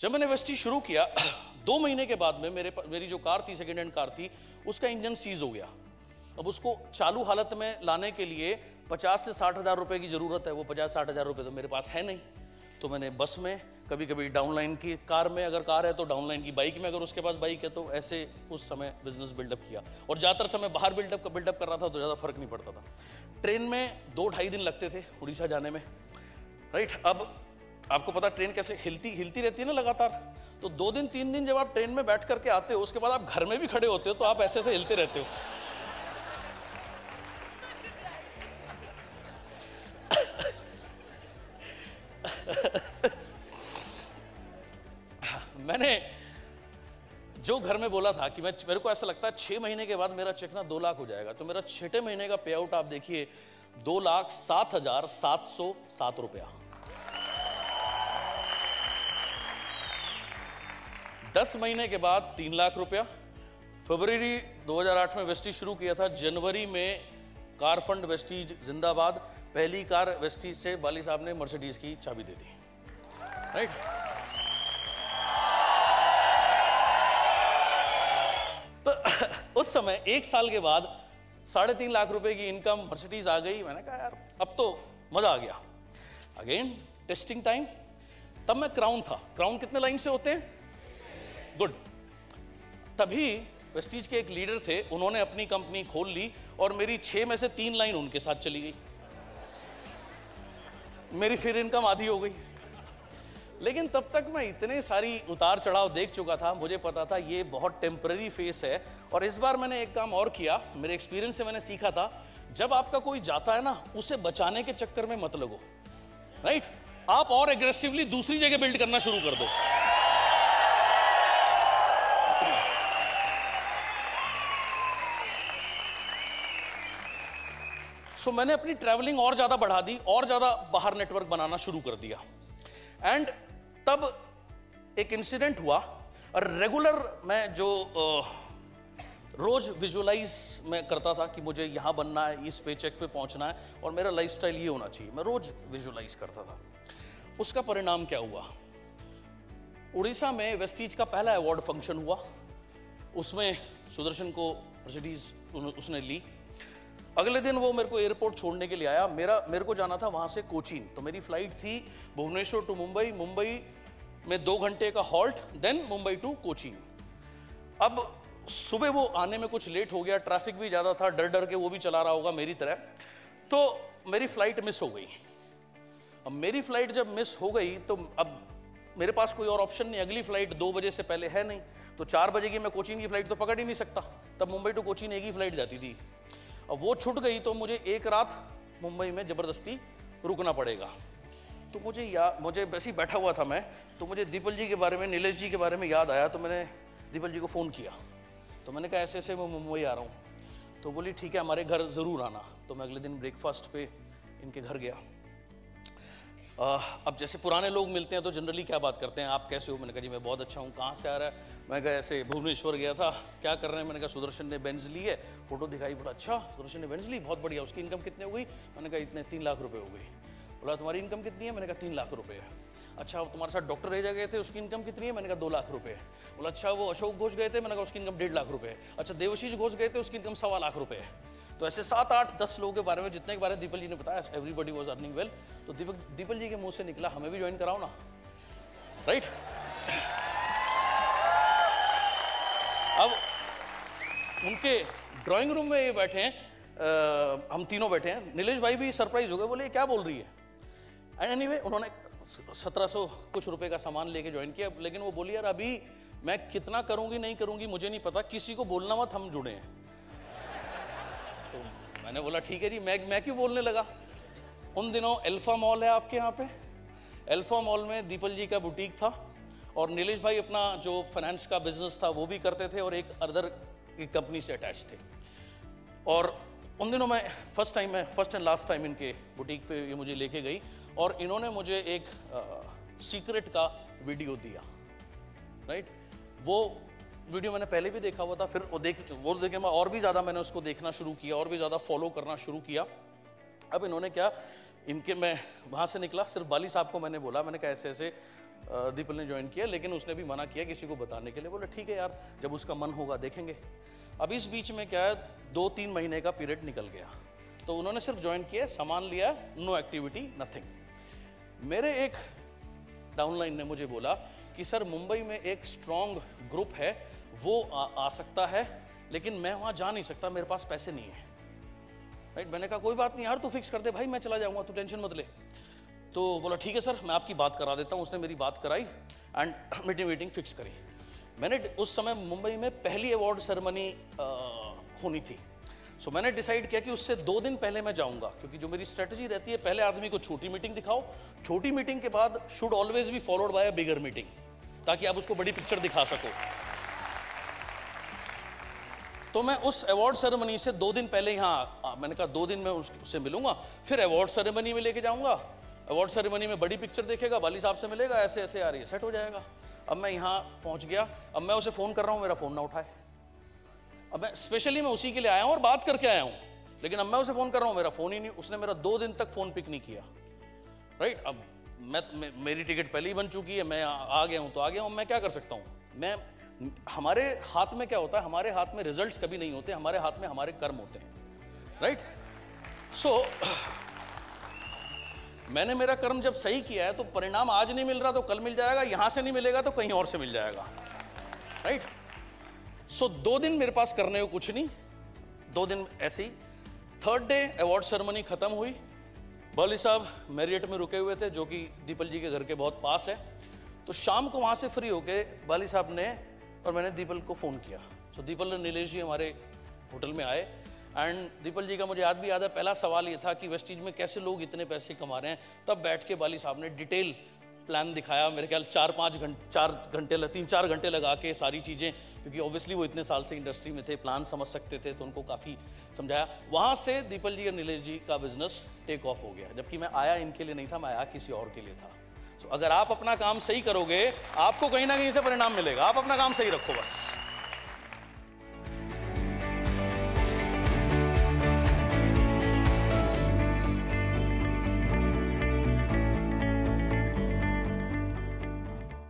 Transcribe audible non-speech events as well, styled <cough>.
जब मैंने वेस्टी शुरू किया, <clears throat> दो महीने के बाद में मेरे मेरी जो कार थी सेकेंड हैंड कार थी, उसका इंजन सीज हो गया। अब उसको चालू हालत में लाने के लिए पचास से साठ हज़ार रुपए की ज़रूरत है, वो पचास साठ हज़ार रुपए तो मेरे पास है नहीं। तो मैंने बस में कभी कभी डाउनलाइन की कार में अगर कार है तो डाउनलाइन की बाइक में अगर उसके पास बाइक है तो ऐसे उस समय बिज़नेस बिल्डअप किया। और ज़्यादातर समय बाहर बिल्डअप बिल्डअप कर रहा था तो ज़्यादा फ़र्क नहीं पड़ता था। ट्रेन में दो ढाई दिन लगते थे उड़ीसा जाने में। राइट अब आपको पता ट्रेन कैसे हिलती हिलती रहती है ना लगातार? तो दो दिन, तीन दिन जब आप ट्रेन में बैठ करके आते हो, उसके बाद आप घर में भी खड़े होते हो तो आप ऐसे ऐसे हिलते रहते हो। मैंने जो घर में बोला था कि मैं मेरे को ऐसा लगता है छह महीने के बाद मेरा चेक ना दो लाख हो जाएगा। तो मेरा छठे महीने का पे आउट आप देखिए, दो लाख सात हज़ार सात सौ सात रुपया। दस महीने के बाद तीन लाख रुपया। फरवरी 2008 में वेस्टीज शुरू किया था। जनवरी में कार फंड वेस्टीज जिंदाबाद। पहली कार वेस्टीज से बाली साहब ने मर्सिडीज की चाबी दे दी। राइट तो <laughs> उस समय, एक साल के बाद साढ़े तीन लाख रुपए की इनकम मर्सिडीज आ गई। मैंने कहा, यार, अब तो मज़ा आ गया। अगेन टेस्टिंग टाइम तब मैं क्राउन था। क्राउन कितने लाइन से होते हैं? गुड तभी वेस्टीज के एक लीडर थे, उन्होंने अपनी कंपनी खोल ली और मेरी छह में से तीन लाइन उनके साथ चली गई। मेरी फिर इनकम आधी हो गई। लेकिन तब तक मैं इतने सारी उतार चढ़ाव देख चुका था, मुझे पता था ये बहुत टेम्पररी फेस है और इस बार मैंने एक काम और किया, मेरे एक्सपीरियंस से मैंने सीखा था, जब आपका कोई जाता है ना, उसे बचाने के चक्कर में मत लगो। राइट आप और एग्रेसिवली दूसरी जगह बिल्ड करना शुरू कर दो। सो so, मैंने अपनी ट्रैवलिंग और ज़्यादा बढ़ा दी और ज़्यादा बाहर नेटवर्क बनाना शुरू कर दिया। एंड तब एक इंसिडेंट हुआ। और रेगुलर मैं जो रोज विजुअलाइज मैं करता था कि मुझे यहाँ बनना है इस पे चेक पे पहुँचना है और मेरा लाइफस्टाइल ये होना चाहिए। मैं रोज विजुअलाइज करता था। उसका परिणाम क्या हुआ? उड़ीसा में वेस्टीज का पहला अवार्ड फ़ंक्शन हुआ। उसमें सुदर्शन को मर्सिडीज उसने ली। अगले दिन वो मेरे को एयरपोर्ट छोड़ने के लिए आया। मेरा, मेरे को जाना था वहाँ से कोचीन। तो मेरी फ़्लाइट थी भुवनेश्वर टू मुंबई मुंबई में दो घंटे का halt then Mumbai to Cochin. अब सुबह वो आने में कुछ लेट हो गया, ट्रैफ़िक भी ज़्यादा था डर डर के वो भी चला रहा होगा मेरी तरह। तो मेरी फ़्लाइट मिस हो गई। अब मेरी फ़्लाइट जब मिस हो गई तो अब मेरे पास कोई और ऑप्शन नहीं। अगली फ़्लाइट दो बजे से पहले है नहीं। तो चार बजे की मैं कोचिन की फ़्लाइट तो पकड़ ही नहीं सकता। तब मुंबई टू कोचिन एक ही फ़्लाइट जाती थी। अब वो छूट गई तो मुझे एक रात मुंबई में ज़बरदस्ती रुकना पड़ेगा। तो मुझे या, मुझे वैसे ही बैठा हुआ था मैं तो मुझे दीपल जी के बारे में, नीलेश जी के बारे में याद आया तो मैंने दीपल जी को फ़ोन किया। तो मैंने कहा ऐसे ऐसे मैं मुंबई आ रहा हूँ। तो बोली, ठीक है, हमारे घर ज़रूर आना। तो मैं अगले दिन ब्रेकफास्ट पे इनके घर गया। अब जैसे पुराने लोग मिलते हैं तो जनरली क्या बात करते हैं? आप कैसे हो? मैंने कहा, जी, मैं बहुत अच्छा हूँ। कहाँ से आ रहा है? मैं कहा, ऐसे भुवनेश्वर गया था। क्या कर रहे हैं? मैंने कहा, सुदर्शन ने बेंज ली है। फ़ोटो दिखाई बड़ा अच्छा सुदर्शन ने बेंज ली? बहुत बढ़िया। उसकी इनकम कितनी हो गई? मैंने कहा, इतने, तीन लाख रुपये हो गई। बोला, तुम्हारी इनकम कितनी है? मैंने कहा, तीन लाख रुपये है अच्छा तुम्हारे साथ डॉक्टर रह गए थे, उसकी इनकम कितनी है? मैंने कहा, दो लाख रुपये बोला अच्छा वो अशोक घोष गए थे? मैंने कहा, उसकी इनकम डेढ़ लाख रुपये अच्छा देवशीष घोष गए थे, उसकी इनकम सवा लाख रुपये है। तो ऐसे सात आठ दस लोगों के बारे में जितने के बारे में दीपल जी ने बताया एवरीबडी वॉज़ अर्निंग वेल तो दीपक दीपल जी के मुँह से निकला हमें भी ज्वाइन कराओ ना. राइट अब उनके ड्राइंग रूम में ये बैठे हैं आ, हम तीनों बैठे हैं। नीलेश भाई भी सरप्राइज़ हो गए बोले क्या बोल रही है? एंड anyway, उन्होंने सत्रह सौ कुछ रुपए का सामान लेके ज्वाइन किया लेकिन वो बोली यार अभी मैं कितना करूँगी नहीं करूँगी मुझे नहीं पता किसी को बोलना मत हम जुड़े हैं। मैंने बोला, ठीक है जी, मैं मैं क्यों बोलने लगा? उन दिनों एल्फा मॉल है आपके यहाँ पे। एल्फा मॉल में दीपल जी का बुटीक था और नीलेश भाई अपना जो फाइनेंस का बिज़नेस था, वो भी करते थे और एक अदर कंपनी से अटैच थे। और उन दिनों मैं फ़र्स्ट टाइम मैं फ़र्स्ट एंड लास्ट टाइम इनके बुटीक पे ये मुझे लेके गई और इन्होंने मुझे एक सीक्रेट का वीडियो दिया राइट वो वीडियो मैंने पहले भी देखा हुआ था, फिर वो देख, वो देखे मैं और भी ज़्यादा मैंने उसको देखना शुरू किया, और भी ज़्यादा फॉलो करना शुरू किया। अब इन्होंने क्या, इनके मैं वहाँ से निकला, सिर्फ़ बाली साहब को मैंने बोला, मैंने कहा ऐसे ऐसे दीपल ने ज्वाइन किया, लेकिन उसने भी मना किया किसी को बताने के लिए। बोले, ठीक है यार, जब उसका मन होगा देखेंगे। अब इस बीच में क्या है दो तीन महीने का पीरियड निकल गया। तो उन्होंने सिर्फ़ ज्वाइन किया, सामान लिया नो एक्टिविटी नथिंग मेरे एक डाउनलाइन ने मुझे बोला कि सर मुंबई में एक स्ट्रॉन्ग ग्रुप है वो आ, आ सकता है लेकिन मैं वहाँ जा नहीं सकता मेरे पास पैसे नहीं है। राइट मैंने कहा कोई बात नहीं यार तू फिक्स कर दे भाई मैं चला जाऊँगा तू टेंशन मत ले। तो बोला ठीक है सर मैं आपकी बात करा देता हूँ उसने मेरी बात कराई एंड मीटिंग वीटिंग फिक्स करी। मैंने उस समय मुंबई में पहली अवार्ड सेरेमनी होनी थी। सो so, मैंने डिसाइड किया कि उससे दो दिन पहले मैं जाऊँगा क्योंकि जो मेरी स्ट्रेटजी रहती है पहले आदमी को छोटी मीटिंग दिखाओ। छोटी मीटिंग के बाद should always be followed by a bigger meeting ताकि आप उसको बड़ी पिक्चर दिखा सको। तो मैं उस अवार्ड सेरेमनी से दो दिन पहले यहाँ मैंने कहा दो दिन में उससे मिलूँगा फिर अवार्ड सेरेमनी में लेके जाऊँगा। अवार्ड सेरेमनी में बड़ी पिक्चर देखेगा बाली साहब से मिलेगा ऐसे ऐसे आ रही है सेट हो जाएगा। अब मैं यहाँ पहुँच गया अब मैं उसे फ़ोन कर रहा हूँ मेरा फ़ोन ना उठाए। अब मैं स्पेशली मैं उसी के लिए आया हूँ और बात करके आया हूँ। लेकिन अब मैं उसे फ़ोन कर रहा हूँ, मेरा फ़ोन ही नहीं, उसने मेरा दो दिन तक फ़ोन पिक नहीं किया। राइट अब मैं मेरी टिकट पहले ही बन चुकी है, मैं आ गया हूँ तो आ गया हूँ, मैं क्या कर सकता हूँ? मैं, हमारे हाथ में क्या होता है, हमारे हाथ में रिजल्ट्स कभी नहीं होते, हमारे हाथ में हमारे कर्म होते हैं। राइट सो मैंने मेरा कर्म जब सही किया है तो परिणाम आज नहीं मिल रहा तो कल मिल जाएगा, यहाँ से नहीं मिलेगा तो कहीं और से मिल जाएगा। राइट सो so, दो दिन मेरे पास करने को कुछ नहीं। दो दिन ऐसे ही। थर्ड डे अवार्ड सेरेमनी खत्म हुई। बॉली साहब मैरियट में रुके हुए थे जो कि दीपल जी के घर के बहुत पास है। तो शाम को वहाँ से फ्री होके बाली साहब ने और मैंने दीपल को फ़ोन किया। सो so, दीपल और नीलेश जी हमारे होटल में आए। एंड दीपल जी का मुझे याद भी याद है पहला सवाल ये था कि वेस्टीज में कैसे लोग इतने पैसे कमा रहे हैं? तब बैठ के बाली साहब ने डिटेल प्लान दिखाया, मेरे ख्याल चार पाँच घंटे चार घंटे तीन चार घंटे लगा के सारी चीज़ें, क्योंकि ऑब्वियसली वो इतने साल से इंडस्ट्री में थे प्लान समझ सकते थे तो उनको काफ़ी समझाया। वहाँ से दीपल जी और नीलेश जी का बिज़नेस टेक ऑफ़ हो गया, जबकि मैं आया इनके लिए नहीं था, मैं आया किसी और के लिए था। तो अगर आप अपना काम सही करोगे, आपको कहीं ना कहीं से परिणाम मिलेगा, आप अपना काम सही रखो बस।